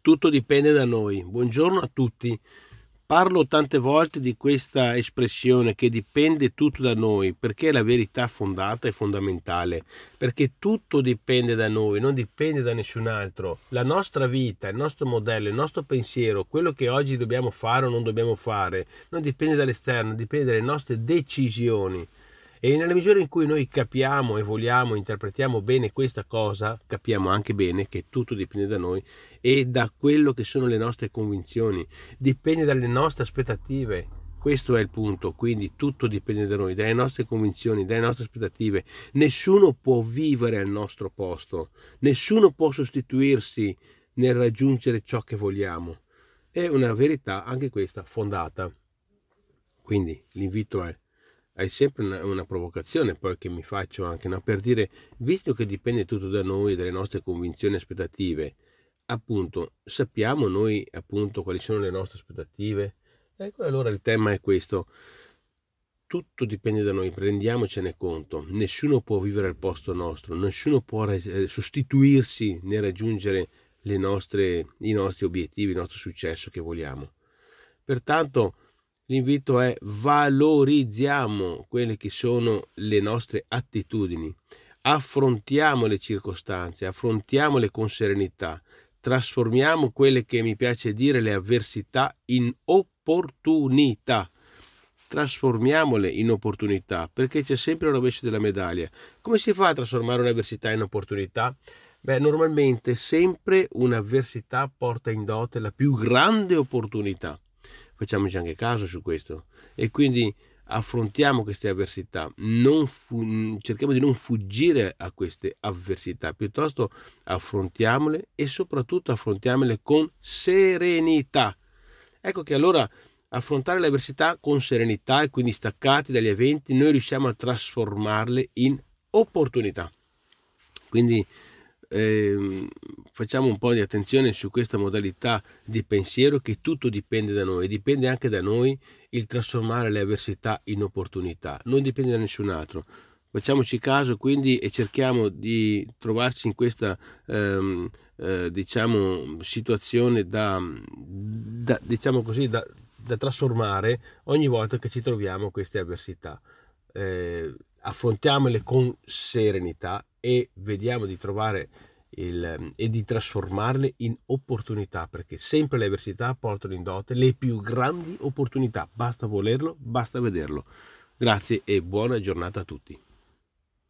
Tutto dipende da noi. Buongiorno a tutti. Parlo tante volte di questa espressione che dipende tutto da noi, perché è la verità fondata e fondamentale, perché tutto dipende da noi, non dipende da nessun altro. La nostra vita, il nostro modello, il nostro pensiero, quello che oggi dobbiamo fare o non dobbiamo fare, non dipende dall'esterno, dipende dalle nostre decisioni. E nella misura in cui noi capiamo e vogliamo, interpretiamo bene questa cosa, capiamo anche bene che tutto dipende da noi e da quello che sono le nostre convinzioni, dipende dalle nostre aspettative. Questo è il punto, quindi tutto dipende da noi, dalle nostre convinzioni, dalle nostre aspettative. Nessuno può vivere al nostro posto, nessuno può sostituirsi nel raggiungere ciò che vogliamo. È una verità anche questa fondata. Quindi l'invito è hai sempre una, una, provocazione poi che mi faccio anche no? per dire visto che dipende tutto da noi dalle nostre convinzioni e aspettative appunto sappiamo noi appunto quali sono le nostre aspettative? Ecco allora il tema è questo. Tutto dipende da noi prendiamocene conto. Nessuno può vivere al posto nostro nessuno può eh, sostituirsi nel raggiungere nostre, i nostri obiettivi il nostro successo che vogliamo. Pertanto L'invito è valorizziamo quelle che sono le nostre attitudini, affrontiamo le circostanze, affrontiamole con serenità, trasformiamo quelle che mi piace dire le avversità in opportunità. Trasformiamole in opportunità perché c'è sempre il rovescio della medaglia. Come si fa a trasformare un'avversità in opportunità? Beh, normalmente sempre un'avversità porta in dote la più grande opportunità facciamoci anche caso su questo e quindi affrontiamo queste avversità, fu- cerchiamo di non fuggire a queste avversità, piuttosto affrontiamole e soprattutto affrontiamole con serenità. Ecco che allora affrontare le avversità con serenità e quindi staccati dagli eventi, noi riusciamo a trasformarle in opportunità. Quindi eh, facciamo un po' di attenzione su questa modalità di pensiero che tutto dipende da noi, dipende anche da noi il trasformare le avversità in opportunità, non dipende da nessun altro. Facciamoci caso quindi e cerchiamo di trovarci in questa ehm, eh, diciamo, situazione da, da, diciamo così, da, da, trasformare ogni volta che ci troviamo queste avversità. Eh, affrontiamole con serenità e vediamo di trovare il, e di trasformarle in opportunità, perché sempre le avversità portano in dote le più grandi opportunità. Basta volerlo, basta vederlo. Grazie e buona giornata a tutti.